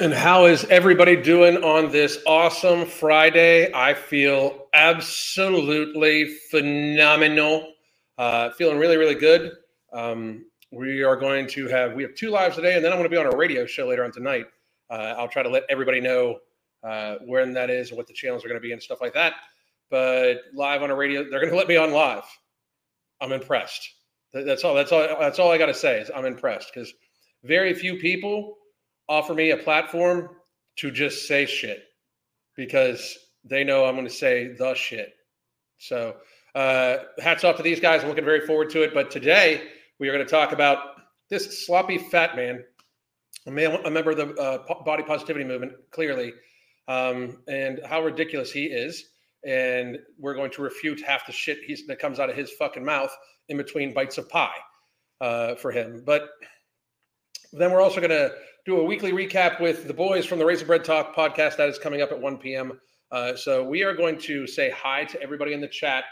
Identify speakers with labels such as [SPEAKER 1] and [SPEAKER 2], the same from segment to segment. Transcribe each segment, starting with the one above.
[SPEAKER 1] And how is everybody doing on this awesome Friday? I feel absolutely phenomenal. Uh, feeling really, really good. Um, we are going to have we have two lives today, and then I'm going to be on a radio show later on tonight. Uh, I'll try to let everybody know uh, when that is and what the channels are going to be and stuff like that. But live on a radio, they're going to let me on live. I'm impressed. That's all. That's all. That's all I got to say is I'm impressed because very few people offer me a platform to just say shit because they know I'm going to say the shit. So, uh, hats off to these guys. I'm looking very forward to it. But today we are going to talk about this sloppy fat man, a, male, a member of the uh, body positivity movement, clearly, um, and how ridiculous he is. And we're going to refute half the shit that comes out of his fucking mouth in between bites of pie uh, for him. But then we're also going to do a weekly recap with the boys from the Raisin Bread Talk podcast that is coming up at 1 p.m. Uh, so we are going to say hi to everybody in the chat.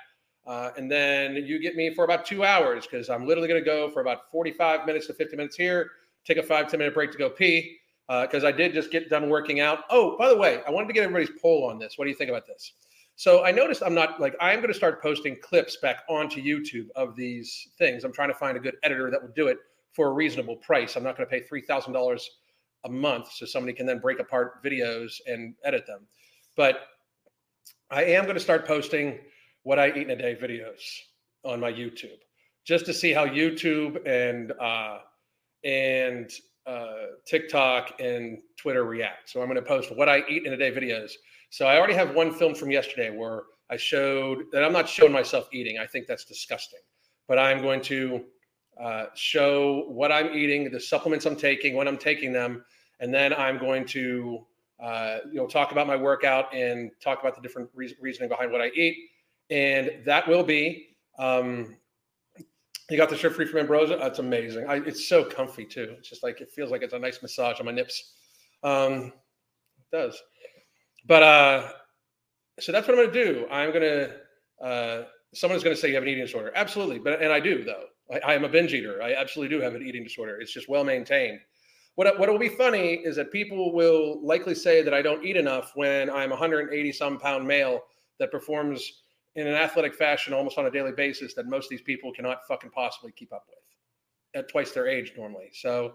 [SPEAKER 1] Uh, and then you get me for about two hours because I'm literally going to go for about 45 minutes to 50 minutes here, take a five 10 minute break to go pee because uh, I did just get done working out. Oh, by the way, I wanted to get everybody's poll on this. What do you think about this? So I noticed I'm not like I am going to start posting clips back onto YouTube of these things. I'm trying to find a good editor that would do it for a reasonable price. I'm not going to pay three thousand dollars a month so somebody can then break apart videos and edit them. But I am going to start posting what I eat in a day videos on my YouTube just to see how YouTube and uh, and uh, TikTok and Twitter react. So I'm going to post what I eat in a day videos. So I already have one film from yesterday where I showed that I'm not showing myself eating. I think that's disgusting. But I'm going to uh, show what I'm eating, the supplements I'm taking, when I'm taking them, and then I'm going to uh, you know talk about my workout and talk about the different re- reasoning behind what I eat, and that will be. Um, you got the shirt free from Ambrosia. That's amazing. I, it's so comfy too. It's just like it feels like it's a nice massage on my nips. Um, it does. But uh, so that's what I'm going to do. I'm going to. Uh, someone's going to say you have an eating disorder. Absolutely, but and I do though. I, I am a binge eater. I absolutely do have an eating disorder. It's just well maintained. What what will be funny is that people will likely say that I don't eat enough when I'm 180 some pound male that performs in an athletic fashion almost on a daily basis that most of these people cannot fucking possibly keep up with at twice their age normally. So,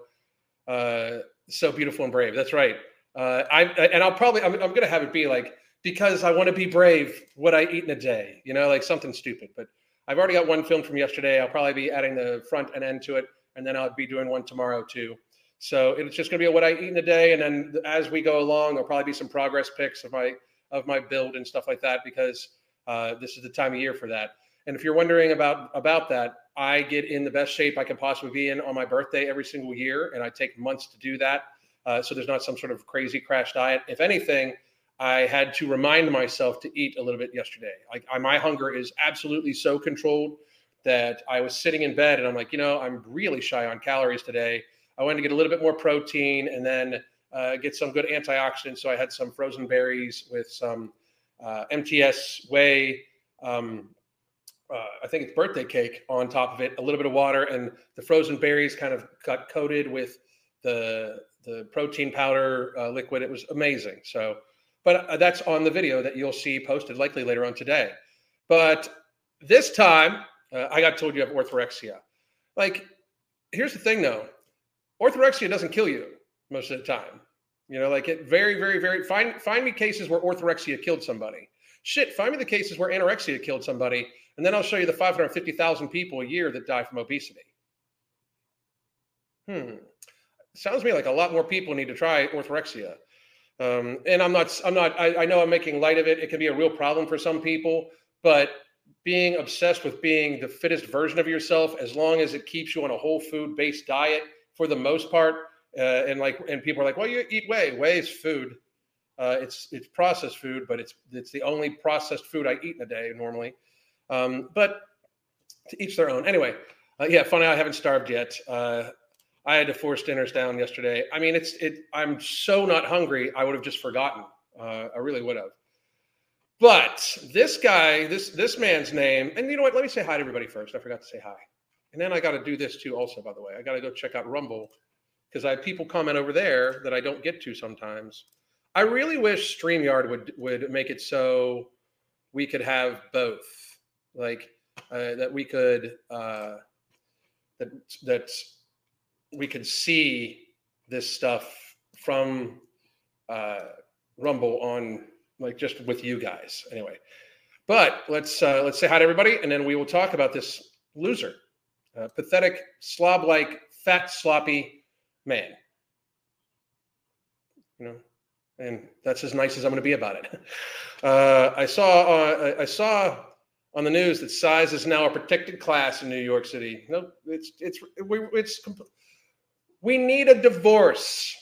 [SPEAKER 1] uh, so beautiful and brave. That's right. Uh, I and I'll probably I'm, I'm gonna have it be like because I want to be brave. What I eat in a day, you know, like something stupid. But I've already got one film from yesterday. I'll probably be adding the front and end to it, and then I'll be doing one tomorrow too. So it's just going to be what I eat in a day, and then as we go along, there'll probably be some progress pics of my of my build and stuff like that because uh, this is the time of year for that. And if you're wondering about about that, I get in the best shape I can possibly be in on my birthday every single year, and I take months to do that. Uh, so there's not some sort of crazy crash diet. If anything, I had to remind myself to eat a little bit yesterday. Like I, my hunger is absolutely so controlled that I was sitting in bed and I'm like, you know, I'm really shy on calories today. I wanted to get a little bit more protein and then uh, get some good antioxidants. So I had some frozen berries with some uh, MTS whey. Um, uh, I think it's birthday cake on top of it, a little bit of water, and the frozen berries kind of got coated with the the protein powder uh, liquid. It was amazing. So, but uh, that's on the video that you'll see posted likely later on today. But this time, uh, I got told you have orthorexia. Like, here's the thing though orthorexia doesn't kill you most of the time. You know, like it very, very, very find find me cases where orthorexia killed somebody. Shit, find me the cases where anorexia killed somebody, and then I'll show you the 550,000 people a year that die from obesity. Hmm. Sounds to me like a lot more people need to try orthorexia. Um, and I'm not, I'm not, I, I know I'm making light of it. It can be a real problem for some people, but being obsessed with being the fittest version of yourself, as long as it keeps you on a whole food based diet for the most part, uh, and like and people are like, well, you eat whey. Whey is food. Uh, it's it's processed food, but it's it's the only processed food I eat in a day normally. Um, but to each their own. Anyway, uh, yeah, funny I haven't starved yet. Uh, I had to force dinners down yesterday. I mean, it's it. I'm so not hungry. I would have just forgotten. Uh, I really would have. But this guy, this this man's name, and you know what? Let me say hi to everybody first. I forgot to say hi, and then I got to do this too. Also, by the way, I got to go check out Rumble because I have people comment over there that I don't get to sometimes. I really wish StreamYard would would make it so we could have both, like uh, that we could uh, that that we could see this stuff from uh, Rumble on like just with you guys anyway. But let's uh, let's say hi to everybody, and then we will talk about this loser, uh, pathetic, slob-like, fat, sloppy man. You know, and that's as nice as I'm going to be about it. Uh, I saw uh, I saw on the news that size is now a protected class in New York City. No, it's it's we it's we need a divorce.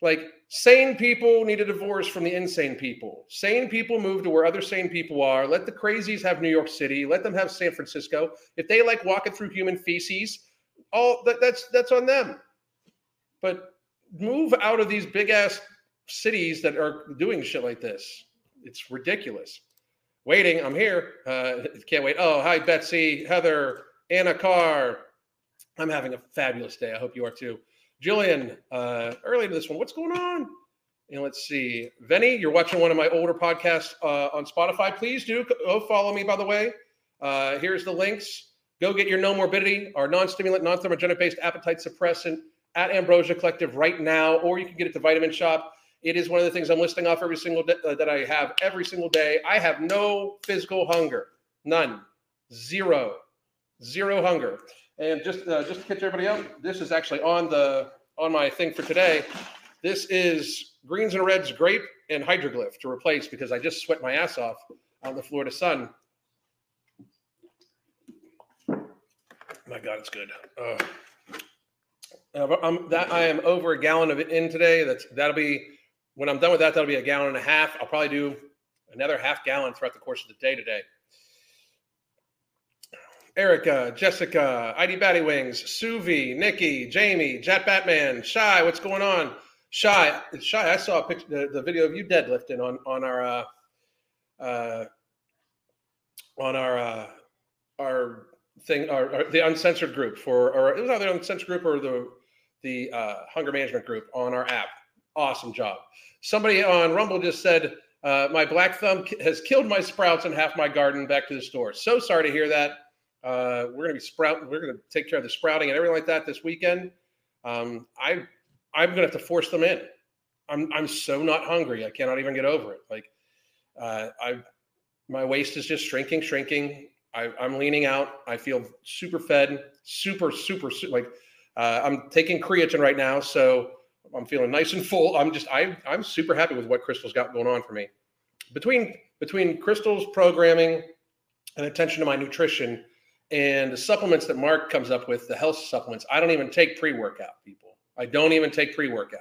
[SPEAKER 1] Like sane people need a divorce from the insane people. Sane people move to where other sane people are. Let the crazies have New York City. Let them have San Francisco. If they like walking through human feces, all that, that's that's on them. But move out of these big ass cities that are doing shit like this. It's ridiculous. Waiting, I'm here. Uh, can't wait. Oh, hi, Betsy, Heather, Anna Carr. I'm having a fabulous day. I hope you are too. Jillian, uh, early to this one. What's going on? And let's see. Venny, you're watching one of my older podcasts uh, on Spotify. Please do go follow me, by the way. Uh, here's the links. Go get your Nomorbidity, our non stimulant, non thermogenic based appetite suppressant at Ambrosia Collective right now, or you can get it to Vitamin Shoppe. It is one of the things I'm listing off every single day uh, that I have every single day. I have no physical hunger, none, zero, zero hunger. And just uh, just to catch everybody up, this is actually on the on my thing for today. This is greens and reds grape and hydroglyph to replace because I just sweat my ass off out in the Florida sun. My God, it's good. Uh, I'm, that I am over a gallon of it in today. That's that'll be when I'm done with that. That'll be a gallon and a half. I'll probably do another half gallon throughout the course of the day today. Erica, Jessica, ID Batty Wings, Suvi, Nikki, Jamie, Jet Batman, Shy. What's going on? Shy, Shy. I saw a picture, the, the video of you deadlifting on on our uh, uh, on our uh, our thing, our, our, the uncensored group for, or it was either the uncensored group or the the uh, hunger management group on our app. Awesome job. Somebody on Rumble just said. Uh, my black thumb has killed my sprouts and half my garden. Back to the store. So sorry to hear that. Uh, we're going to be sprout. We're going to take care of the sprouting and everything like that this weekend. Um, I I'm going to have to force them in. I'm I'm so not hungry. I cannot even get over it. Like uh, I my waist is just shrinking, shrinking. I, I'm leaning out. I feel super fed, super super, super like uh, I'm taking creatine right now, so I'm feeling nice and full. I'm just I I'm super happy with what Crystal's got going on for me. Between between Crystal's programming and attention to my nutrition, and the supplements that Mark comes up with, the health supplements, I don't even take pre-workout, people. I don't even take pre-workout.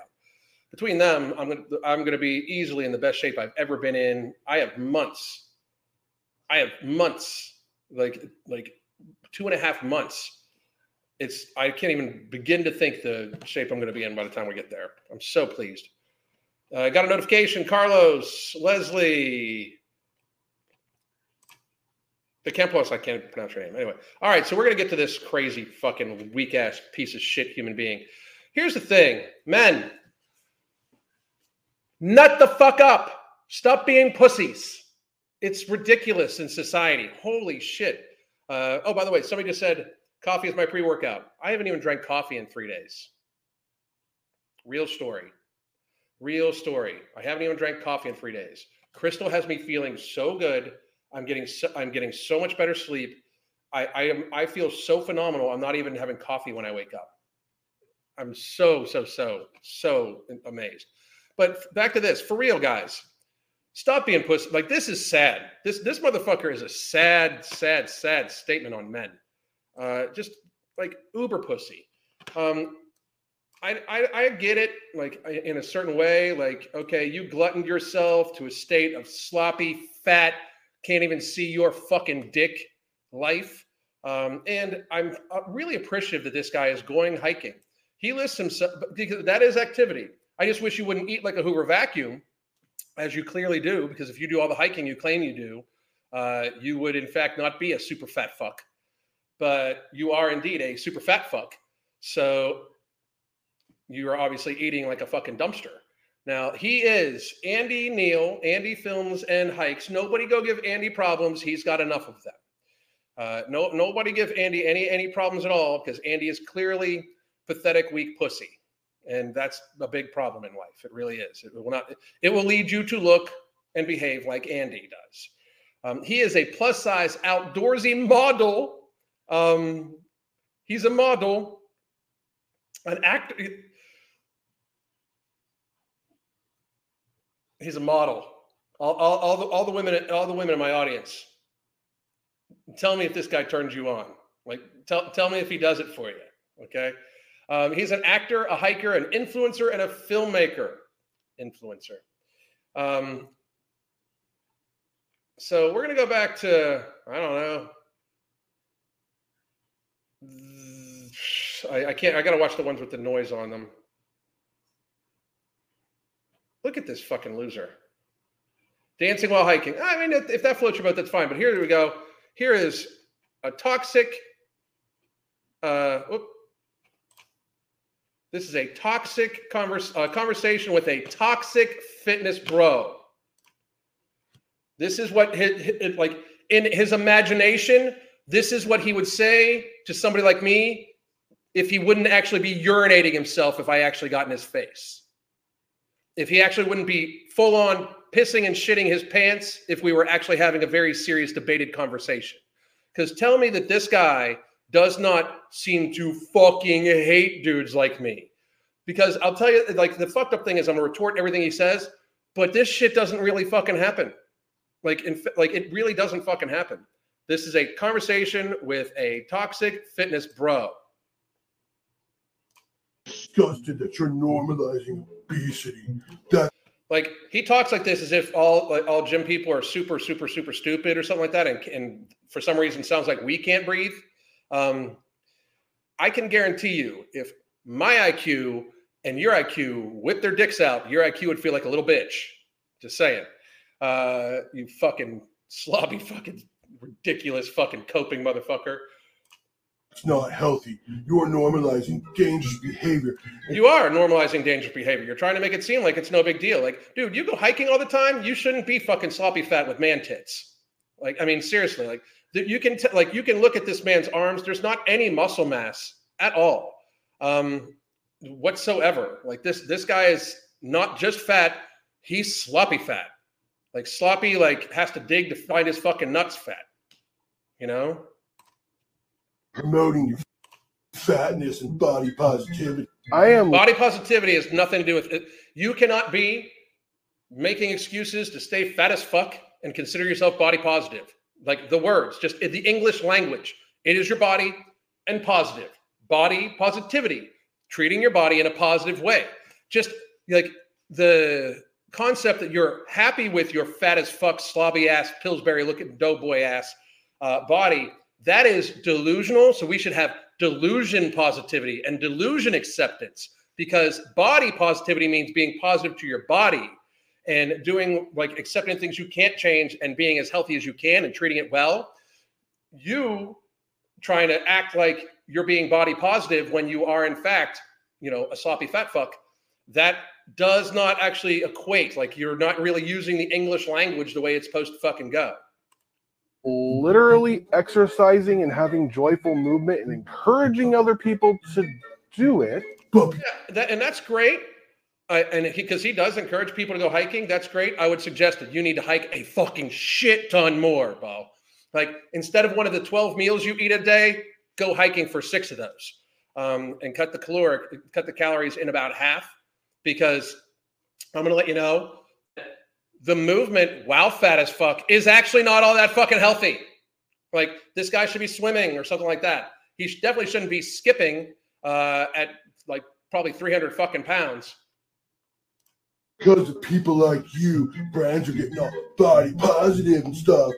[SPEAKER 1] Between them, I'm gonna I'm gonna be easily in the best shape I've ever been in. I have months. I have months, like like two and a half months. It's I can't even begin to think the shape I'm gonna be in by the time we get there. I'm so pleased. I uh, got a notification, Carlos, Leslie, the Campos, I can't pronounce your name. Anyway, all right. So we're gonna get to this crazy fucking weak ass piece of shit human being. Here's the thing, men. Nut the fuck up. Stop being pussies. It's ridiculous in society. Holy shit. Uh, oh, by the way, somebody just said coffee is my pre-workout. I haven't even drank coffee in three days. Real story. Real story. I haven't even drank coffee in three days. Crystal has me feeling so good I'm getting so, I'm getting so much better sleep. I, I am I feel so phenomenal. I'm not even having coffee when I wake up. I'm so so so so amazed. But back to this for real, guys. Stop being pussy. Like this is sad. This this motherfucker is a sad, sad, sad statement on men. Uh, just like uber pussy. Um, I, I, I get it, like in a certain way. Like, okay, you gluttoned yourself to a state of sloppy, fat, can't even see your fucking dick life. Um, and I'm uh, really appreciative that this guy is going hiking. He lists himself because that is activity. I just wish you wouldn't eat like a Hoover vacuum, as you clearly do, because if you do all the hiking you claim you do, uh, you would in fact not be a super fat fuck, but you are indeed a super fat fuck. So you are obviously eating like a fucking dumpster. Now he is Andy Neal, Andy Films and Hikes. Nobody go give Andy problems. He's got enough of them. Uh, no, nobody give Andy any any problems at all because Andy is clearly pathetic, weak pussy, and that's a big problem in life. It really is. It will not. It will lead you to look and behave like Andy does. Um, he is a plus size outdoorsy model. Um, he's a model, an actor. He's a model. All, all, all, the, all the women, all the women in my audience, tell me if this guy turns you on. Like, tell, tell me if he does it for you. Okay. Um, he's an actor, a hiker, an influencer, and a filmmaker. Influencer. Um, so we're going to go back to, I don't know. I, I can't, I got to watch the ones with the noise on them. Look at this fucking loser. Dancing while hiking. I mean, if, if that floats your boat, that's fine. But here we go. Here is a toxic. Uh. This is a toxic converse, uh, conversation with a toxic fitness bro. This is what his, his, like in his imagination. This is what he would say to somebody like me if he wouldn't actually be urinating himself if I actually got in his face if he actually wouldn't be full on pissing and shitting his pants if we were actually having a very serious debated conversation. Because tell me that this guy does not seem to fucking hate dudes like me. Because I'll tell you, like, the fucked up thing is I'm gonna retort everything he says, but this shit doesn't really fucking happen. Like, in, like it really doesn't fucking happen. This is a conversation with a toxic fitness bro
[SPEAKER 2] disgusted that you're normalizing obesity. That
[SPEAKER 1] like he talks like this as if all like all gym people are super super super stupid or something like that, and, and for some reason sounds like we can't breathe. Um, I can guarantee you, if my IQ and your IQ whip their dicks out, your IQ would feel like a little bitch. Just saying. Uh, you fucking sloppy, fucking ridiculous, fucking coping motherfucker.
[SPEAKER 2] It's not healthy. You are normalizing dangerous behavior.
[SPEAKER 1] You are normalizing dangerous behavior. You're trying to make it seem like it's no big deal. Like, dude, you go hiking all the time. You shouldn't be fucking sloppy fat with man tits. Like, I mean, seriously, like you can t- like you can look at this man's arms. There's not any muscle mass at all, um, whatsoever. Like this, this guy is not just fat. He's sloppy fat. Like sloppy, like has to dig to find his fucking nuts fat. You know
[SPEAKER 2] promoting your fatness and body positivity.
[SPEAKER 1] I am body positivity has nothing to do with it. You cannot be making excuses to stay fat as fuck and consider yourself body positive. Like the words, just the English language. It is your body and positive. Body positivity, treating your body in a positive way. Just like the concept that you're happy with your fat as fuck, slobby ass, Pillsbury looking doughboy ass uh, body that is delusional. So we should have delusion positivity and delusion acceptance because body positivity means being positive to your body and doing like accepting things you can't change and being as healthy as you can and treating it well. You trying to act like you're being body positive when you are in fact, you know, a sloppy fat fuck. That does not actually equate. Like you're not really using the English language the way it's supposed to fucking go
[SPEAKER 3] literally exercising and having joyful movement and encouraging other people to do it.
[SPEAKER 1] Yeah, that, and that's great. Uh, and because he, he, does encourage people to go hiking, that's great. I would suggest that you need to hike a fucking shit ton more, Bo. Like instead of one of the 12 meals you eat a day, go hiking for six of those. Um, and cut the caloric, cut the calories in about half. Because I'm going to let you know the movement, wow, fat as fuck, is actually not all that fucking healthy. Like this guy should be swimming or something like that. He definitely shouldn't be skipping uh, at like probably 300 fucking pounds.
[SPEAKER 2] Because of people like you, brands are getting all body positive and stuff.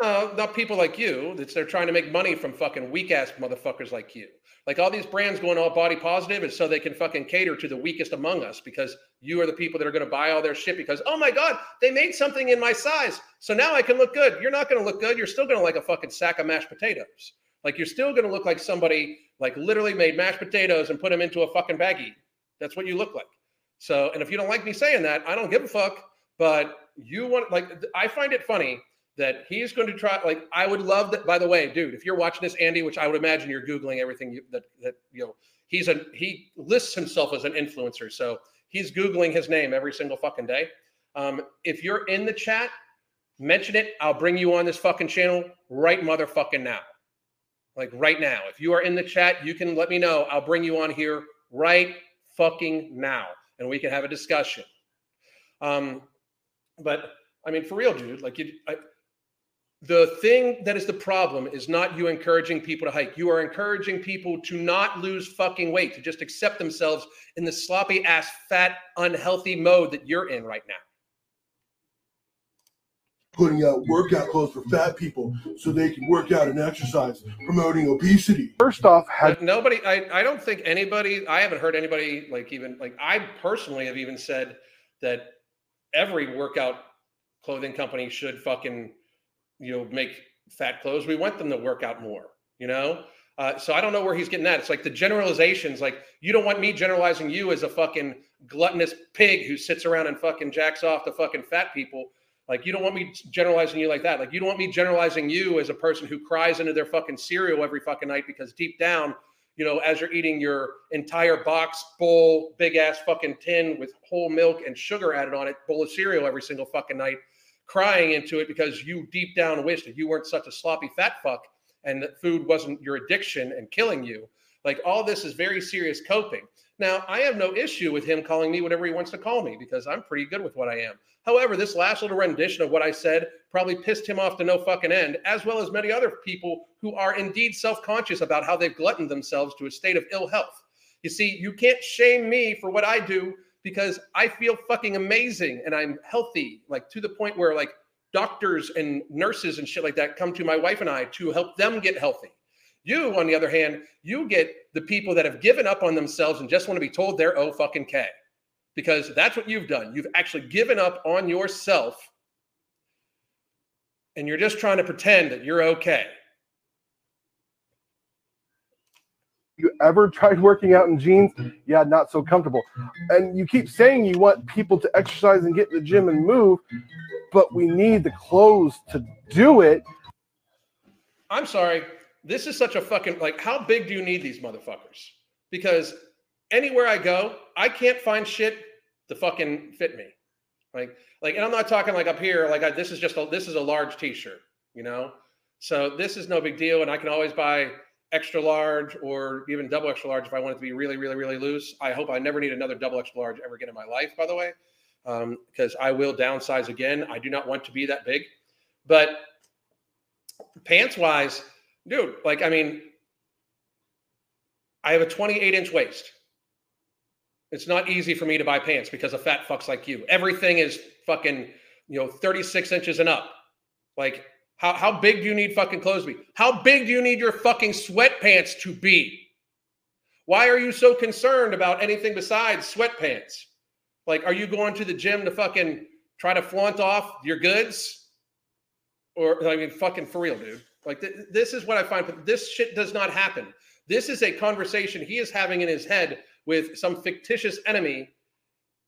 [SPEAKER 1] No, not people like you. It's they're trying to make money from fucking weak ass motherfuckers like you. Like all these brands going all body positive is so they can fucking cater to the weakest among us because you are the people that are going to buy all their shit because, oh my God, they made something in my size. So now I can look good. You're not going to look good. You're still going to like a fucking sack of mashed potatoes. Like you're still going to look like somebody like literally made mashed potatoes and put them into a fucking baggie. That's what you look like. So, and if you don't like me saying that, I don't give a fuck. But you want like I find it funny that he's going to try. Like I would love that. By the way, dude, if you're watching this, Andy, which I would imagine you're googling everything you, that that you know, he's a he lists himself as an influencer, so he's googling his name every single fucking day. Um, if you're in the chat, mention it. I'll bring you on this fucking channel right motherfucking now. Like right now. If you are in the chat, you can let me know. I'll bring you on here right fucking now and we can have a discussion. Um, but I mean, for real, dude, like you, I, the thing that is the problem is not you encouraging people to hike. You are encouraging people to not lose fucking weight, to just accept themselves in the sloppy ass, fat, unhealthy mode that you're in right now
[SPEAKER 2] putting out workout clothes for fat people so they can work out and exercise, promoting obesity.
[SPEAKER 3] First off, had
[SPEAKER 1] nobody, I, I don't think anybody, I haven't heard anybody like even, like I personally have even said that every workout clothing company should fucking, you know, make fat clothes. We want them to work out more, you know? Uh, so I don't know where he's getting at. It's like the generalizations, like you don't want me generalizing you as a fucking gluttonous pig who sits around and fucking jacks off to fucking fat people like you don't want me generalizing you like that. Like you don't want me generalizing you as a person who cries into their fucking cereal every fucking night because deep down, you know, as you're eating your entire box bowl, big ass fucking tin with whole milk and sugar added on it, bowl of cereal every single fucking night, crying into it because you deep down wish that you weren't such a sloppy fat fuck and that food wasn't your addiction and killing you. Like all this is very serious coping. Now, I have no issue with him calling me whatever he wants to call me because I'm pretty good with what I am. However, this last little rendition of what I said probably pissed him off to no fucking end, as well as many other people who are indeed self conscious about how they've gluttoned themselves to a state of ill health. You see, you can't shame me for what I do because I feel fucking amazing and I'm healthy, like to the point where like doctors and nurses and shit like that come to my wife and I to help them get healthy. You, on the other hand, you get the people that have given up on themselves and just want to be told they're oh fucking K. Because that's what you've done. You've actually given up on yourself and you're just trying to pretend that you're okay.
[SPEAKER 3] You ever tried working out in jeans? Yeah, not so comfortable. And you keep saying you want people to exercise and get in the gym and move, but we need the clothes to do it.
[SPEAKER 1] I'm sorry this is such a fucking like how big do you need these motherfuckers? Because anywhere I go, I can't find shit to fucking fit me. Like like and I'm not talking like up here like I, this is just a this is a large t-shirt, you know? So this is no big deal and I can always buy extra large or even double extra large if I want it to be really really really loose. I hope I never need another double extra large ever again in my life by the way. Um, because I will downsize again. I do not want to be that big. But pants wise, dude, like, I mean, I have a 28 inch waist. It's not easy for me to buy pants because of fat fucks like you. Everything is fucking, you know, 36 inches and up. Like, how, how big do you need fucking clothes to be? How big do you need your fucking sweatpants to be? Why are you so concerned about anything besides sweatpants? Like, are you going to the gym to fucking try to flaunt off your goods? Or, I mean, fucking for real, dude. Like th- this is what I find. But this shit does not happen. This is a conversation he is having in his head with some fictitious enemy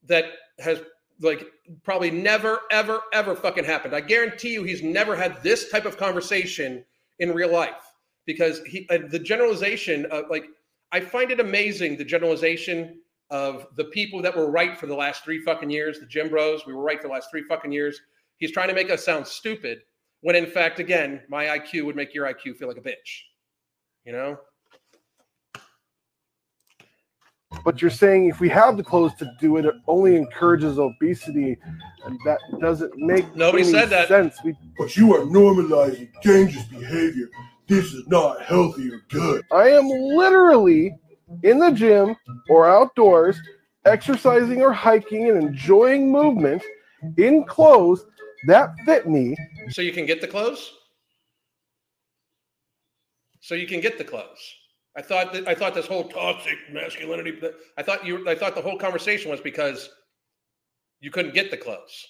[SPEAKER 1] that has like probably never, ever, ever fucking happened. I guarantee you, he's never had this type of conversation in real life because he uh, the generalization of like I find it amazing the generalization of the people that were right for the last three fucking years, the Gym Bros. We were right for the last three fucking years. He's trying to make us sound stupid when in fact, again, my IQ would make your IQ feel like a bitch. You know?
[SPEAKER 3] But you're saying if we have the clothes to do it, it only encourages obesity, and that doesn't make
[SPEAKER 1] nobody said that.
[SPEAKER 3] Sense. We,
[SPEAKER 2] but you are normalizing dangerous behavior. This is not healthy or good.
[SPEAKER 3] I am literally in the gym or outdoors, exercising or hiking and enjoying movement in clothes that fit me.
[SPEAKER 1] So you can get the clothes? So you can get the clothes. I thought that I thought this whole toxic masculinity. I thought you. I thought the whole conversation was because you couldn't get the clothes.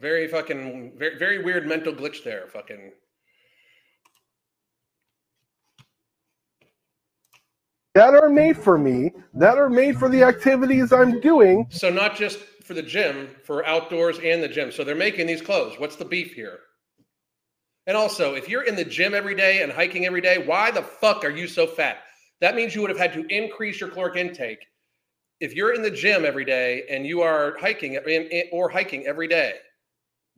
[SPEAKER 1] Very fucking very very weird mental glitch there. Fucking.
[SPEAKER 3] that are made for me, that are made for the activities I'm doing.
[SPEAKER 1] So not just for the gym, for outdoors and the gym. So they're making these clothes. What's the beef here? And also, if you're in the gym every day and hiking every day, why the fuck are you so fat? That means you would have had to increase your caloric intake. If you're in the gym every day and you are hiking eh, or hiking every day,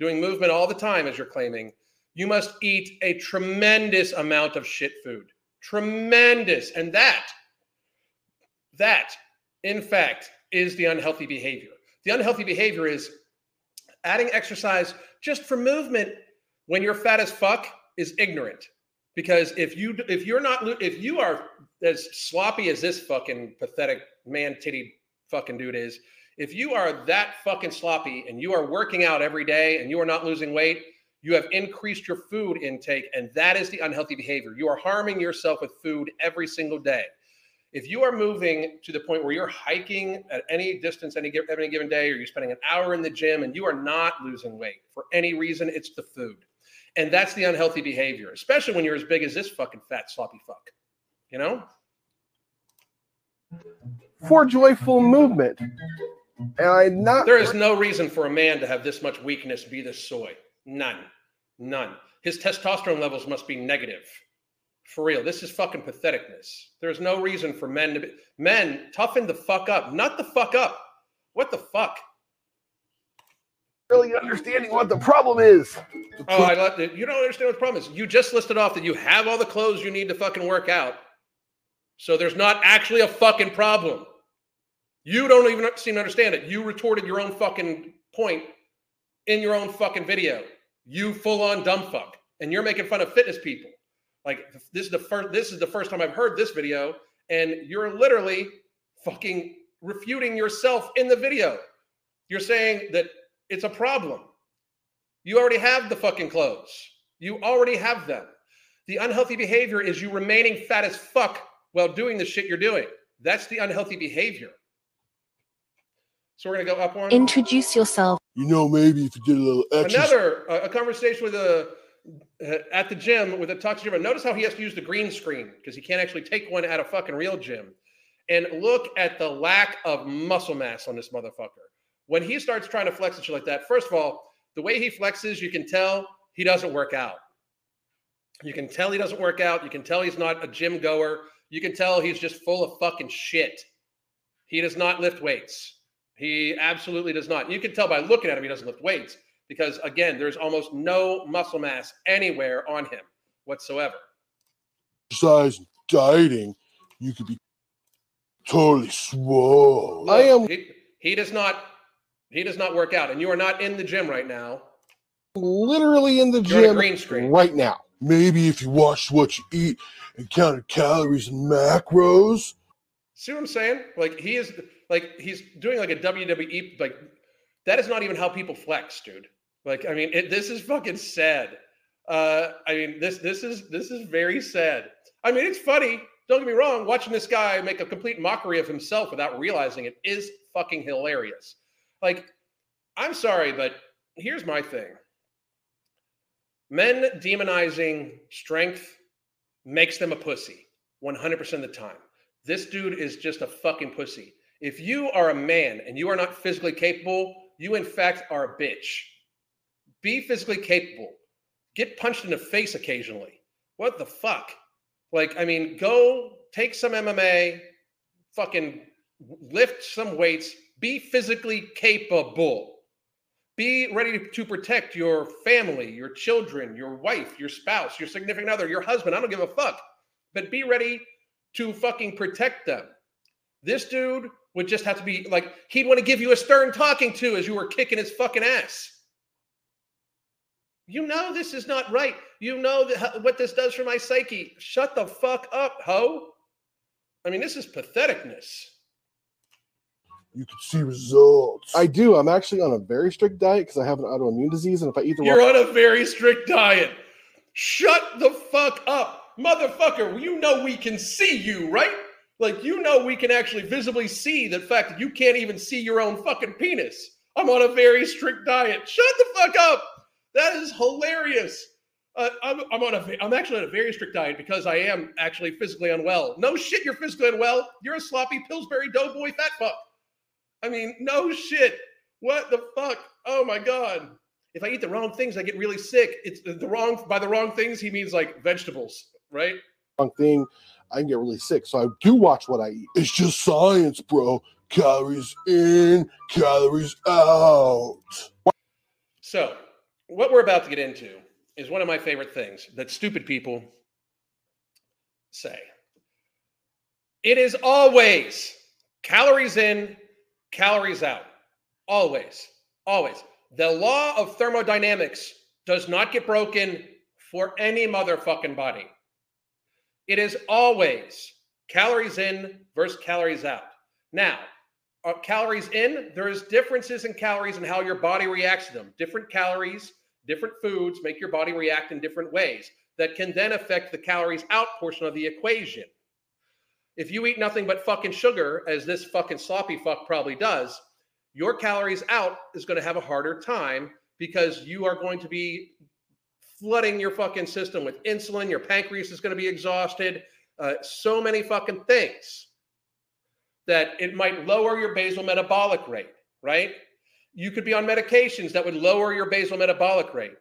[SPEAKER 1] doing movement all the time, as you're claiming, you must eat a tremendous amount of shit food. Tremendous. And that, that, in fact, is the unhealthy behavior. The unhealthy behavior is adding exercise just for movement when you're fat as fuck is ignorant. Because if you if you're not if you are as sloppy as this fucking pathetic man titty fucking dude is, if you are that fucking sloppy and you are working out every day and you are not losing weight, you have increased your food intake, and that is the unhealthy behavior. You are harming yourself with food every single day. If you are moving to the point where you're hiking at any distance, any, any given day, or you're spending an hour in the gym and you are not losing weight for any reason, it's the food. And that's the unhealthy behavior, especially when you're as big as this fucking fat, sloppy fuck. You know?
[SPEAKER 3] For joyful movement. And I not
[SPEAKER 1] there is no reason for a man to have this much weakness be this soy. None. None. His testosterone levels must be negative. For real. This is fucking patheticness. There's no reason for men to be men toughen the fuck up. Not the fuck up. What the fuck?
[SPEAKER 3] Really understanding what the problem is.
[SPEAKER 1] Oh, I love it. You don't understand what the problem is. You just listed off that you have all the clothes you need to fucking work out. So there's not actually a fucking problem. You don't even seem to understand it. You retorted your own fucking point in your own fucking video. You full on dumb fuck. And you're making fun of fitness people. Like this is the first this is the first time I've heard this video and you're literally fucking refuting yourself in the video. You're saying that it's a problem. You already have the fucking clothes. You already have them. The unhealthy behavior is you remaining fat as fuck while doing the shit you're doing. That's the unhealthy behavior. So we're gonna go up one.
[SPEAKER 4] Introduce yourself.
[SPEAKER 2] You know, maybe if you did a little extra.
[SPEAKER 1] Another uh, a conversation with a uh, Uh, at the gym with a toxic gym. Notice how he has to use the green screen because he can't actually take one at a fucking real gym. And look at the lack of muscle mass on this motherfucker. When he starts trying to flex and shit like that, first of all, the way he flexes, you can tell he doesn't work out. You can tell he doesn't work out. You can tell he's not a gym goer. You can tell he's just full of fucking shit. He does not lift weights. He absolutely does not. You can tell by looking at him, he doesn't lift weights because, again, there's almost no muscle mass anywhere on him whatsoever.
[SPEAKER 2] Besides dieting, you could be totally swole.
[SPEAKER 1] Look, I am. He, he does not. He does not work out, and you are not in the gym right now.
[SPEAKER 3] Literally in the
[SPEAKER 1] You're
[SPEAKER 3] gym
[SPEAKER 1] green screen.
[SPEAKER 3] right now.
[SPEAKER 2] Maybe if you watched what you eat and counted calories and macros.
[SPEAKER 1] See what I'm saying? Like he is like he's doing like a WWE like that is not even how people flex, dude. Like I mean, it, this is fucking sad. Uh, I mean, this this is this is very sad. I mean, it's funny. Don't get me wrong. Watching this guy make a complete mockery of himself without realizing it is fucking hilarious. Like, I'm sorry, but here's my thing. Men demonizing strength makes them a pussy 100% of the time. This dude is just a fucking pussy. If you are a man and you are not physically capable, you in fact are a bitch. Be physically capable. Get punched in the face occasionally. What the fuck? Like, I mean, go take some MMA, fucking lift some weights, be physically capable. Be ready to protect your family, your children, your wife, your spouse, your significant other, your husband. I don't give a fuck. But be ready to fucking protect them. This dude would just have to be like he'd want to give you a stern talking to as you were kicking his fucking ass. You know this is not right. You know that, what this does for my psyche. Shut the fuck up, ho. I mean, this is patheticness.
[SPEAKER 2] You can see results.
[SPEAKER 3] I do. I'm actually on a very strict diet because I have an autoimmune disease, and if I eat the
[SPEAKER 1] You're on a very strict diet. Shut the fuck up, motherfucker. You know we can see you, right? Like, you know, we can actually visibly see the fact that you can't even see your own fucking penis. I'm on a very strict diet. Shut the fuck up. That is hilarious. Uh, I'm, I'm on a I'm actually on a very strict diet because I am actually physically unwell. No shit, you're physically unwell. You're a sloppy Pillsbury Doughboy fat fuck. I mean, no shit. What the fuck? Oh my god. If I eat the wrong things, I get really sick. It's the wrong by the wrong things. He means like vegetables, right?
[SPEAKER 3] Wrong thing, I can get really sick. So I do watch what I eat.
[SPEAKER 2] It's just science, bro. Calories in, calories out.
[SPEAKER 1] So, what we're about to get into is one of my favorite things that stupid people say. It is always calories in, calories out. Always. Always. The law of thermodynamics does not get broken for any motherfucking body. It is always calories in versus calories out. Now, calories in, there's differences in calories and how your body reacts to them. Different calories, different foods make your body react in different ways that can then affect the calories out portion of the equation. If you eat nothing but fucking sugar, as this fucking sloppy fuck probably does, your calories out is going to have a harder time because you are going to be flooding your fucking system with insulin. Your pancreas is going to be exhausted. Uh, so many fucking things that it might lower your basal metabolic rate, right? You could be on medications that would lower your basal metabolic rate.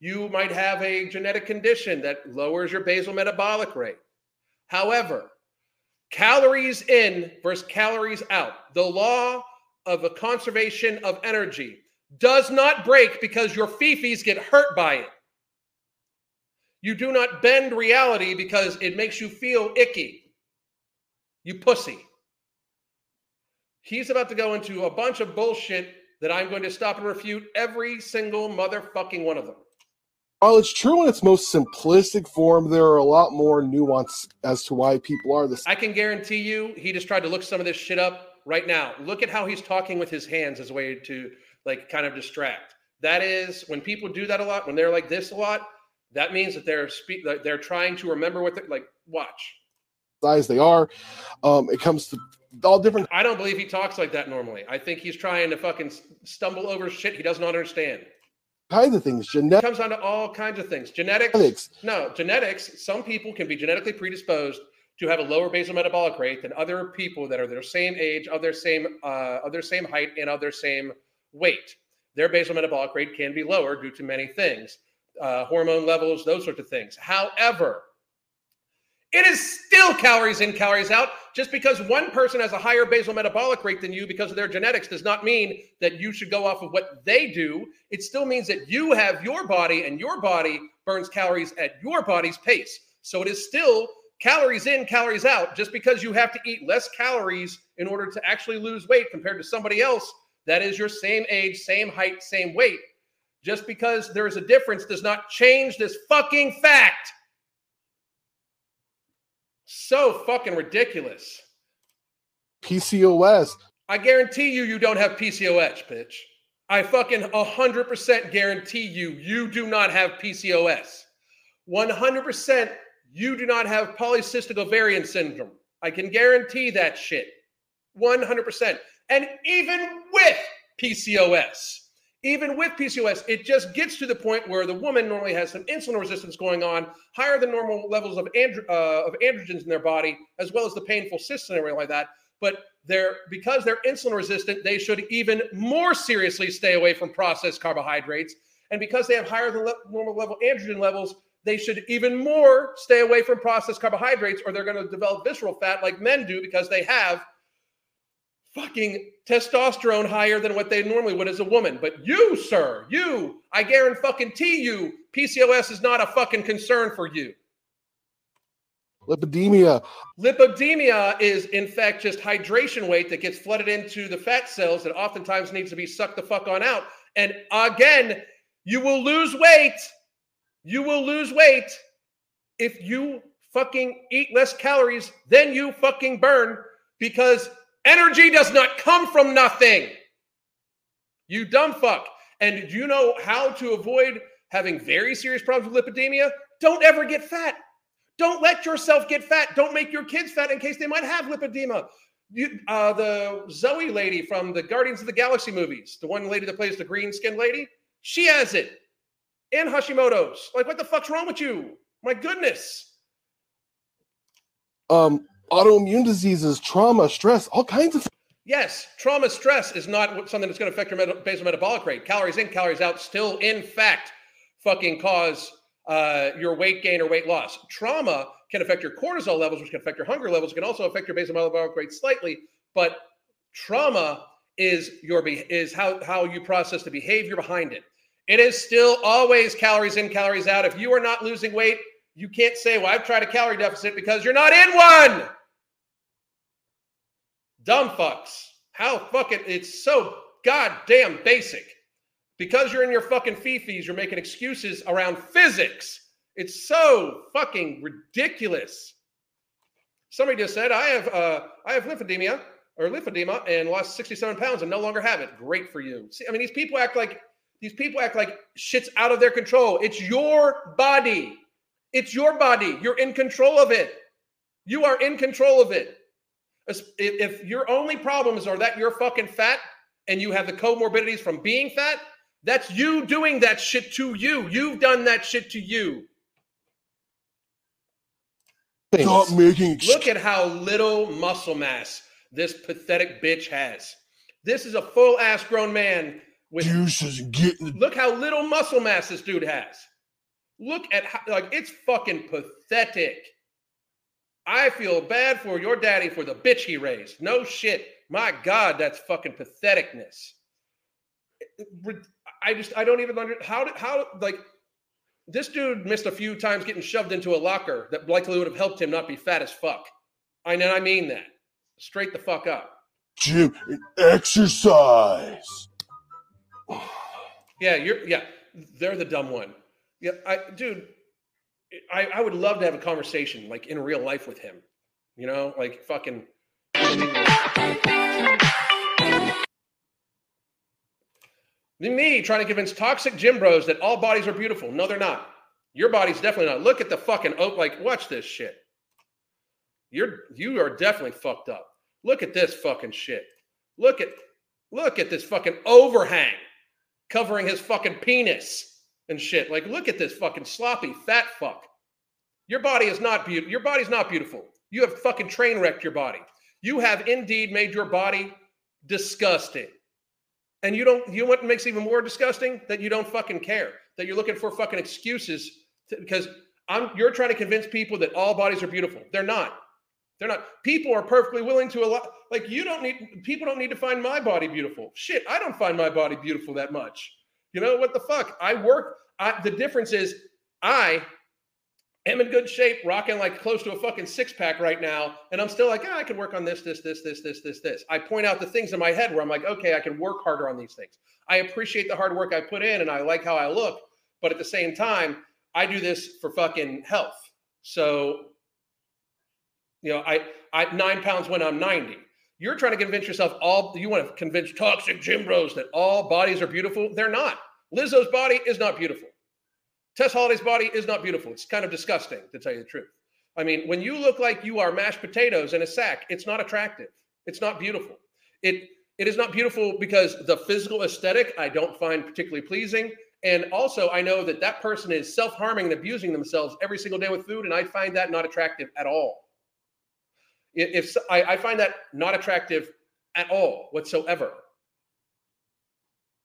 [SPEAKER 1] You might have a genetic condition that lowers your basal metabolic rate. However, calories in versus calories out, the law of a conservation of energy does not break because your fifis get hurt by it. You do not bend reality because it makes you feel icky. You pussy. He's about to go into a bunch of bullshit that I'm going to stop and refute every single motherfucking one of them.
[SPEAKER 3] While it's true in its most simplistic form, there are a lot more nuance as to why people are this.
[SPEAKER 1] I can guarantee you he just tried to look some of this shit up right now. Look at how he's talking with his hands as a way to like kind of distract. That is when people do that a lot, when they're like this a lot, that means that they're speak they're trying to remember what they like watch.
[SPEAKER 3] Size they are. Um, it comes to all different.
[SPEAKER 1] I don't believe he talks like that normally. I think he's trying to fucking stumble over shit he doesn't understand.
[SPEAKER 3] Kinds of things.
[SPEAKER 1] Genetics comes down to all kinds of things. Genetics. genetics. No, genetics. Some people can be genetically predisposed to have a lower basal metabolic rate than other people that are their same age, of their same uh, of their same height, and of their same weight. Their basal metabolic rate can be lower due to many things, uh, hormone levels, those sorts of things. However, it is still calories in, calories out. Just because one person has a higher basal metabolic rate than you because of their genetics does not mean that you should go off of what they do. It still means that you have your body and your body burns calories at your body's pace. So it is still calories in, calories out. Just because you have to eat less calories in order to actually lose weight compared to somebody else that is your same age, same height, same weight. Just because there is a difference does not change this fucking fact. So fucking ridiculous.
[SPEAKER 3] PCOS.
[SPEAKER 1] I guarantee you, you don't have PCOS, bitch. I fucking 100% guarantee you, you do not have PCOS. 100% you do not have polycystic ovarian syndrome. I can guarantee that shit. 100%. And even with PCOS, even with PCOS, it just gets to the point where the woman normally has some insulin resistance going on, higher than normal levels of, andro- uh, of androgens in their body, as well as the painful cysts and everything like that. But they're because they're insulin resistant, they should even more seriously stay away from processed carbohydrates. And because they have higher than le- normal level androgen levels, they should even more stay away from processed carbohydrates, or they're going to develop visceral fat like men do because they have fucking testosterone higher than what they normally would as a woman. But you, sir, you, I guarantee fucking you, PCOS is not a fucking concern for you.
[SPEAKER 3] Lipedema.
[SPEAKER 1] Lipedema is, in fact, just hydration weight that gets flooded into the fat cells that oftentimes needs to be sucked the fuck on out. And again, you will lose weight. You will lose weight if you fucking eat less calories than you fucking burn because Energy does not come from nothing. You dumb fuck. And do you know how to avoid having very serious problems with lipedema? Don't ever get fat. Don't let yourself get fat. Don't make your kids fat in case they might have lipedema. You, uh, the Zoe lady from the Guardians of the Galaxy movies, the one lady that plays the green skinned lady, she has it. and Hashimoto's. Like, what the fuck's wrong with you? My goodness.
[SPEAKER 3] Um, autoimmune diseases, trauma, stress, all kinds of.
[SPEAKER 1] Yes, trauma stress is not something that's going to affect your meta- basal metabolic rate. Calories in, calories out still, in fact, fucking cause uh, your weight gain or weight loss. Trauma can affect your cortisol levels, which can affect your hunger levels. It can also affect your basal metabolic rate slightly, but trauma is your be- is how how you process the behavior behind it. It is still always calories in, calories out. If you are not losing weight, you can't say, "Well, I've tried a calorie deficit," because you're not in one. Dumb fucks. How fucking it's so goddamn basic. Because you're in your fucking fifis, you're making excuses around physics. It's so fucking ridiculous. Somebody just said, I have uh I have lipedema or lymphedema and lost 67 pounds and no longer have it. Great for you. See, I mean, these people act like these people act like shit's out of their control. It's your body. It's your body. You're in control of it. You are in control of it. If if your only problems are that you're fucking fat and you have the comorbidities from being fat, that's you doing that shit to you. You've done that shit to you.
[SPEAKER 2] Stop making
[SPEAKER 1] Look at how little muscle mass this pathetic bitch has. This is a full ass grown man with
[SPEAKER 2] excuses and getting the
[SPEAKER 1] look how little muscle mass this dude has. Look at how like it's fucking pathetic. I feel bad for your daddy for the bitch he raised. No shit. My God, that's fucking patheticness. I just I don't even under how did how like this dude missed a few times getting shoved into a locker that likely would have helped him not be fat as fuck. I know I mean that. Straight the fuck up.
[SPEAKER 2] and exercise.
[SPEAKER 1] Yeah, you're yeah, they're the dumb one. Yeah, I dude, I, I would love to have a conversation like in real life with him. You know, like fucking me trying to convince toxic gym bros that all bodies are beautiful. No, they're not. Your body's definitely not. Look at the fucking oak. Like, watch this shit. You're you are definitely fucked up. Look at this fucking shit. Look at look at this fucking overhang covering his fucking penis and shit. Like, look at this fucking sloppy fat fuck. Your body is not beautiful. Your body's not beautiful. You have fucking train wrecked your body. You have indeed made your body disgusting. And you don't, you know what makes even more disgusting? That you don't fucking care. That you're looking for fucking excuses to, because I'm you're trying to convince people that all bodies are beautiful. They're not. They're not. People are perfectly willing to allow like you don't need people don't need to find my body beautiful. Shit, I don't find my body beautiful that much. You know what the fuck? I work. I, the difference is I am in good shape, rocking like close to a fucking six pack right now, and I'm still like, ah, I can work on this, this, this, this, this, this, this. I point out the things in my head where I'm like, okay, I can work harder on these things. I appreciate the hard work I put in, and I like how I look, but at the same time, I do this for fucking health. So, you know, I I nine pounds when I'm 90. You're trying to convince yourself all you want to convince toxic gym bros that all bodies are beautiful. They're not. Lizzo's body is not beautiful. Tess Holliday's body is not beautiful. It's kind of disgusting, to tell you the truth. I mean, when you look like you are mashed potatoes in a sack, it's not attractive. It's not beautiful. It it is not beautiful because the physical aesthetic I don't find particularly pleasing, and also I know that that person is self harming and abusing themselves every single day with food, and I find that not attractive at all. If, if I, I find that not attractive at all whatsoever.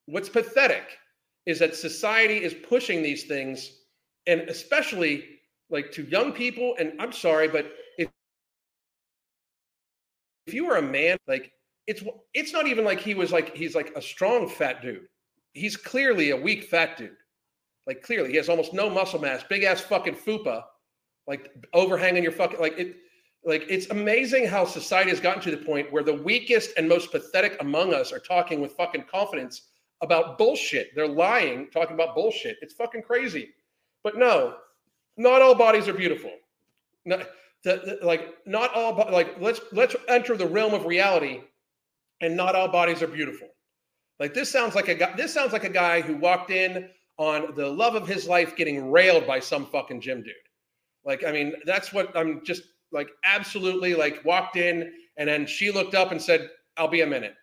[SPEAKER 1] What's pathetic is that society is pushing these things, and especially like to young people. And I'm sorry, but if if you were a man, like it's it's not even like he was like he's like a strong fat dude. He's clearly a weak fat dude. Like clearly, he has almost no muscle mass, big ass fucking fupa, like overhanging your fucking like it. Like it's amazing how society has gotten to the point where the weakest and most pathetic among us are talking with fucking confidence about bullshit. They're lying, talking about bullshit. It's fucking crazy. But no, not all bodies are beautiful. No, the, the, like not all like let's let's enter the realm of reality, and not all bodies are beautiful. Like this sounds like a guy. This sounds like a guy who walked in on the love of his life getting railed by some fucking gym dude. Like I mean, that's what I'm just like absolutely like walked in and then she looked up and said, "I'll be a minute."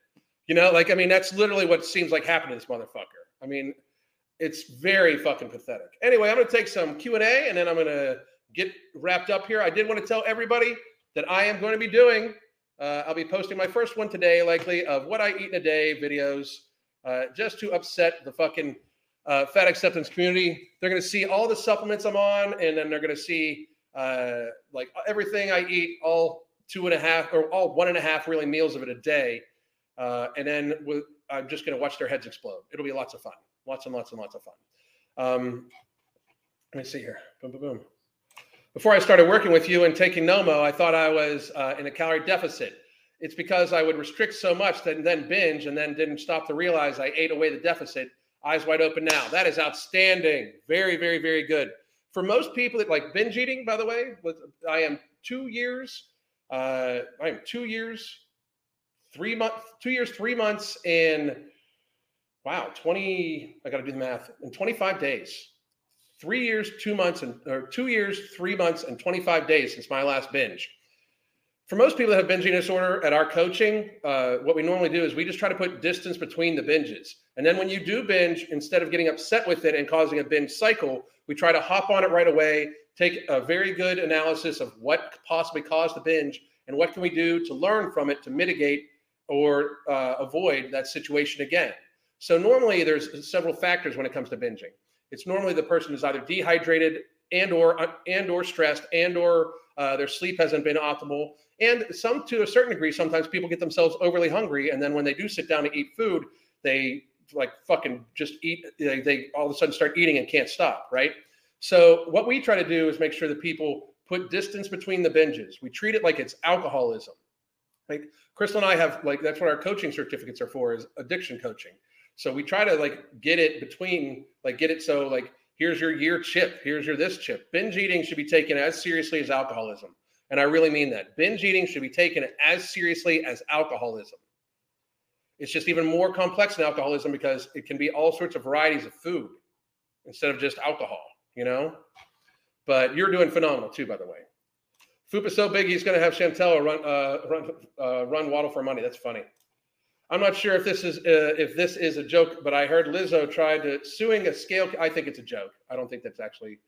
[SPEAKER 1] You know, like I mean, that's literally what seems like happened to this motherfucker. I mean, it's very fucking pathetic. Anyway, I'm going to take some Q and A, and then I'm going to get wrapped up here. I did want to tell everybody that I am going to be doing. Uh, I'll be posting my first one today, likely of what I eat in a day videos, uh, just to upset the fucking uh, fat acceptance community. They're going to see all the supplements I'm on, and then they're going to see uh, like everything I eat, all two and a half or all one and a half really meals of it a day, uh, and then with, I'm just going to watch their heads explode. It'll be lots of fun, lots and lots and lots of fun. Um, let me see here. Boom, boom, boom. Before I started working with you and taking Nomo, I thought I was uh, in a calorie deficit. It's because I would restrict so much that then binge and then didn't stop to realize I ate away the deficit. Eyes wide open now. That is outstanding. Very, very, very good. For most people that like binge eating, by the way, I am two years. Uh, I am two years, three months, two years, three months, and wow, twenty. I got to do the math in twenty-five days three years, two months, and or two years, three months, and 25 days since my last binge. For most people that have binge eating disorder at our coaching, uh, what we normally do is we just try to put distance between the binges. And then when you do binge, instead of getting upset with it and causing a binge cycle, we try to hop on it right away, take a very good analysis of what possibly caused the binge and what can we do to learn from it to mitigate or uh, avoid that situation again. So normally there's several factors when it comes to binging it's normally the person is either dehydrated and or uh, and or stressed and or uh, their sleep hasn't been optimal and some to a certain degree sometimes people get themselves overly hungry and then when they do sit down to eat food they like fucking just eat they, they all of a sudden start eating and can't stop right so what we try to do is make sure that people put distance between the binges we treat it like it's alcoholism like crystal and i have like that's what our coaching certificates are for is addiction coaching so we try to like get it between, like get it so like here's your year chip, here's your this chip. Binge eating should be taken as seriously as alcoholism. And I really mean that. Binge eating should be taken as seriously as alcoholism. It's just even more complex than alcoholism because it can be all sorts of varieties of food instead of just alcohol, you know? But you're doing phenomenal too, by the way. Foop is so big, he's going to have Chantel run, uh, run, uh, run Waddle for money. That's funny. I'm not sure if this is uh, if this is a joke, but I heard Lizzo tried to suing a scale. I think it's a joke. I don't think that's actually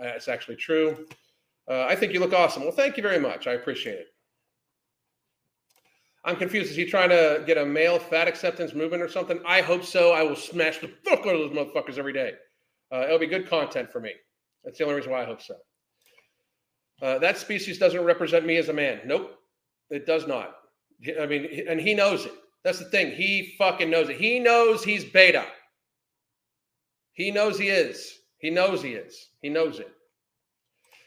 [SPEAKER 1] uh, it's actually true. Uh, I think you look awesome. Well, thank you very much. I appreciate it. I'm confused. Is he trying to get a male fat acceptance movement or something? I hope so. I will smash the fuck out of those motherfuckers every day. Uh, it'll be good content for me. That's the only reason why I hope so. Uh, that species doesn't represent me as a man. Nope, it does not. I mean, and he knows it. That's the thing. He fucking knows it. He knows he's beta. He knows he is. He knows he is. He knows it.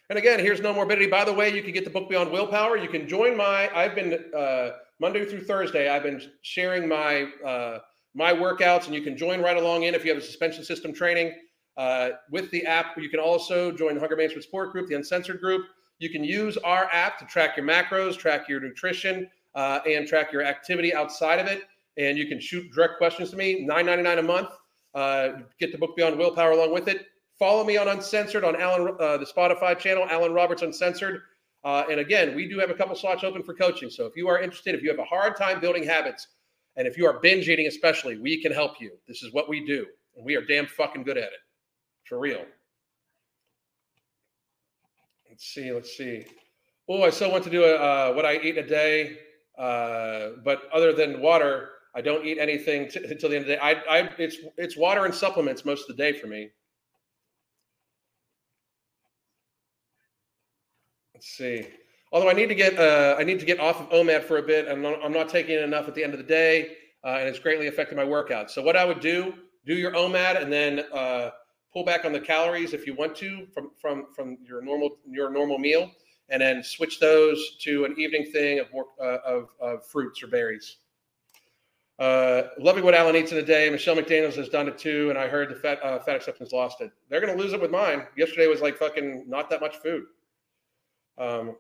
[SPEAKER 1] And again, here's Nomorbidity. By the way, you can get the book Beyond Willpower. You can join my. I've been uh, Monday through Thursday. I've been sharing my uh, my workouts, and you can join right along in if you have a suspension system training uh, with the app. You can also join the Hunger Management Support Group, the Uncensored Group. You can use our app to track your macros, track your nutrition, uh, and track your activity outside of it. And you can shoot direct questions to me, $9.99 a month. Uh, get the book Beyond Willpower along with it. Follow me on Uncensored on Alan, uh, the Spotify channel, Alan Roberts Uncensored. Uh, and again, we do have a couple slots open for coaching. So if you are interested, if you have a hard time building habits, and if you are binge eating, especially, we can help you. This is what we do, and we are damn fucking good at it, for real. Let's see. Let's see. Oh, I still want to do a uh, what I eat in a day. Uh, but other than water, I don't eat anything t- until the end of the day. I, I, it's it's water and supplements most of the day for me. Let's see. Although I need to get uh, I need to get off of OMAD for a bit. Not, I'm not taking enough at the end of the day, uh, and it's greatly affected my workout. So what I would do: do your OMAD and then uh, pull back on the calories if you want to from from from your normal your normal meal and then switch those to an evening thing of uh, of, of, fruits or berries. Uh, loving what Alan eats in a day. Michelle McDaniels has done it too, and I heard the fat, uh, fat acceptance lost it. They're going to lose it with mine. Yesterday was like fucking not that much food. Um,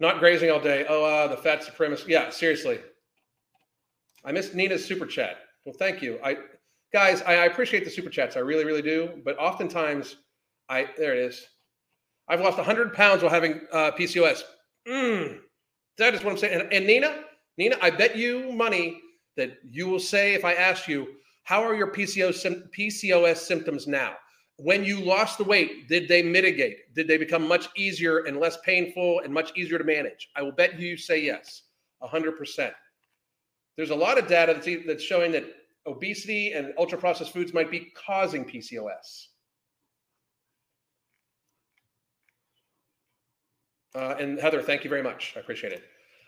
[SPEAKER 1] not grazing all day. Oh, uh, the fat supremacist. Yeah, seriously. I missed Nina's super chat. Well, thank you. I guys, I, I appreciate the super chats. I really, really do. But oftentimes, I there it is. I've lost 100 pounds while having uh, PCOS. Mm, that is what I'm saying. And, and, Nina, Nina, I bet you money that you will say if I ask you, How are your PCO, PCOS symptoms now? When you lost the weight, did they mitigate? Did they become much easier and less painful and much easier to manage? I will bet you say yes, 100%. There's a lot of data that's, showing that obesity and ultra processed foods might be causing PCOS. Uh, and Heather, thank you very much. I appreciate it.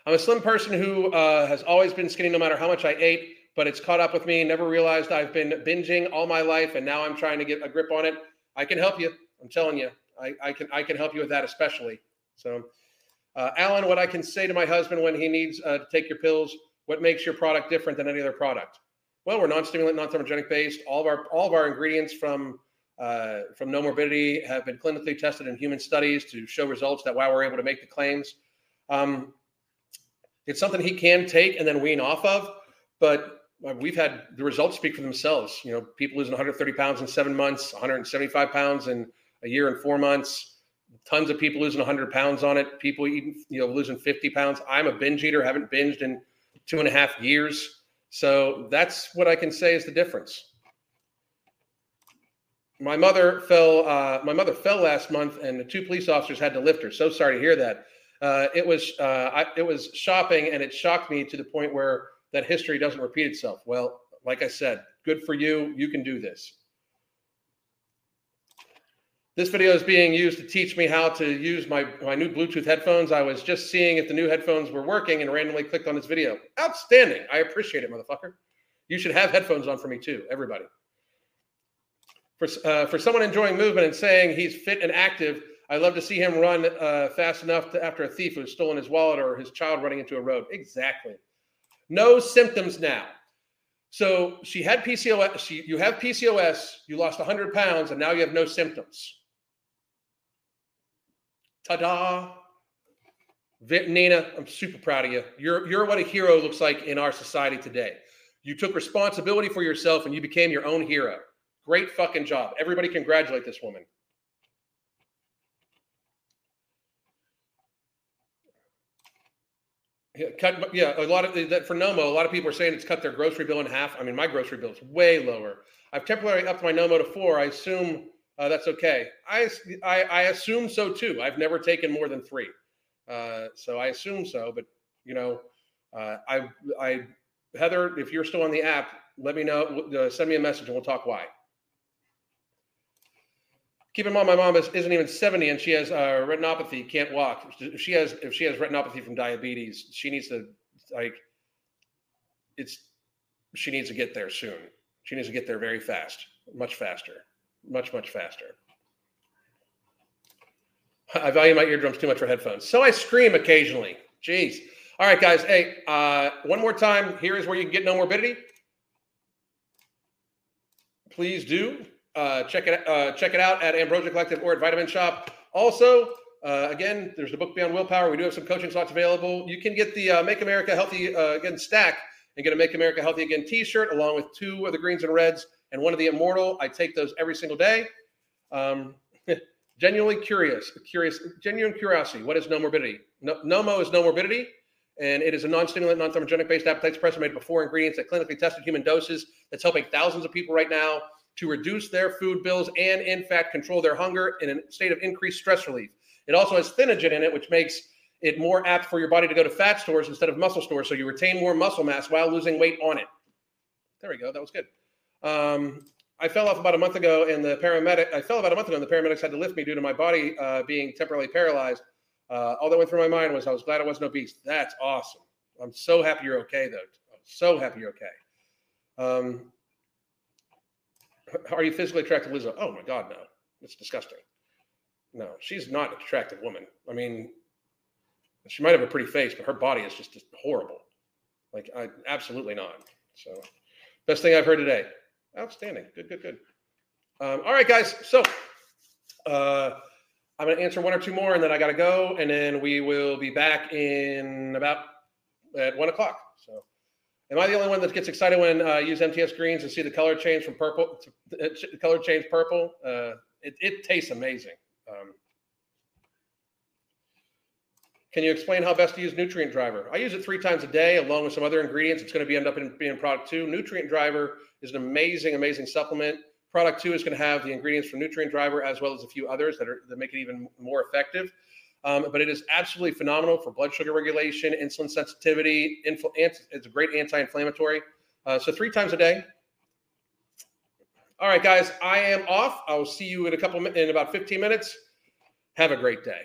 [SPEAKER 1] I'm a slim person who uh, has always been skinny no matter how much I ate, but it's caught up with me. Never realized I've been binging all my life, and now I'm trying to get a grip on it. I can help you. I'm telling you, I, I can I can help you with that especially. So, uh, Alan, what I can say to my husband when he needs uh, to take your pills, what makes your product different than any other product? Well, we're non-stimulant, non-thermogenic based. All of our all of our ingredients from uh, from Nomorbidity have been clinically tested in human studies to show results that why we're able to make the claims. Um, it's something he can take and then wean off of, but we've had the results speak for themselves. You know, people losing 130 pounds in seven months, 175 pounds in a year and four months. Tons of people losing 100 pounds on it. People eating, you know, losing 50 pounds. I'm a binge eater. Haven't binged in two and a half years. So that's what I can say is the difference my mother fell. Uh, my mother fell last month, and the two police officers had to lift her. So sorry to hear that. Uh, it was uh, I, it was shopping, and it shocked me to the point where that history doesn't repeat itself. Well, like I said, good for you. You can do this. This video is being used to teach me how to use my, my new Bluetooth headphones. I was just seeing if the new headphones were working and randomly clicked on this video. Outstanding. I appreciate it, motherfucker. You should have headphones on for me too, everybody for, uh, for someone enjoying movement and saying he's fit and active, I love to see him run uh, fast enough to, after a thief who's stolen his wallet or his child running into a road. Exactly. No symptoms now. So she had PCOS. She, you have PCOS. You lost 100 pounds, and now you have no symptoms. Ta-da! Nina, I'm super proud of you. You're you're what a hero looks like in our society today. You took responsibility for yourself, and you became your own hero. Great fucking job. Everybody congratulate this woman. Yeah, cut. Yeah, a lot of that for Nomo. A lot of people are saying it's cut their grocery bill in half. I mean, my grocery bill is way lower. I've temporarily upped my Nomo to four. I assume uh, that's okay. I, I, I assume so too. I've never taken more than three, uh, so I assume so. But you know, uh, I I Heather, if you're still on the app, let me know. Uh, send me a message and we'll talk why keep in mind my mom is, isn't even 70 and she has uh, retinopathy can't walk. If she has if she has retinopathy from diabetes she needs to like it's she needs to get there soon. She needs to get there very fast much faster much much faster. I value my eardrums too much for headphones. So i scream occasionally. Jeez. All right guys. Hey uh, one more time. Here is where you can get Nomorbidity. Please do uh, check it uh, check it out at Ambrosia Collective or at Vitamin Shoppe. Also, uh, again, there's the book Beyond Willpower. We do have some coaching slots available. You can get the uh, Make America Healthy uh, Again stack and get a Make America Healthy Again T-shirt along with two of the greens and reds and one of the Immortal. I take those every single day. Um, genuinely curious, curious, genuine curiosity. What is Nomorbidity? No, Nomo is Nomorbidity and it is a non-stimulant, non-thermogenic based appetite suppressor made with four ingredients at clinically tested human doses. That's helping thousands of people right now to reduce their food bills and, in fact, control their hunger in a state of increased stress relief. It also has Thinogen in it, which makes it more apt for your body to go to fat stores instead of muscle stores. So you retain more muscle mass while losing weight on it. There we go. That was good. Um, I fell off about a month ago, and the paramedic. I fell about a month ago, and the paramedics had to lift me due to my body uh, being temporarily paralyzed. Uh, all that went through my mind was I was glad I wasn't obese. That's awesome. I'm so happy you're okay, though. I'm so happy you're okay. Um, are you physically attracted to Lizzo? Oh my God, no. It's disgusting. No, she's not an attractive woman. I mean, she might have a pretty face, but her body is just, horrible. Like, I absolutely not. So, best thing I've heard today. Outstanding. Good, good, good. Um, all right, guys. So, uh, I'm going to answer one or two more, and then I got to go, and then we will be back in about at one o'clock. So. Am I the only one that gets excited when I uh, use MTS greens and see the color change from purple to the color change purple? Uh, it, it, tastes amazing. Um, Can you explain how best to use Nutrient Driver? I use it three times a day along with some other ingredients. It's going to be end up in being product two. Nutrient Driver is an amazing, amazing supplement. Product two is going to have the ingredients from Nutrient Driver as well as a few others that are that make it even more effective. Um, but it is absolutely phenomenal for blood sugar regulation, insulin sensitivity. Infl- it's a great anti-inflammatory. Uh, so three times a day. All right, guys, I am off. I will see you in a couple in about 15 minutes. Have a great day.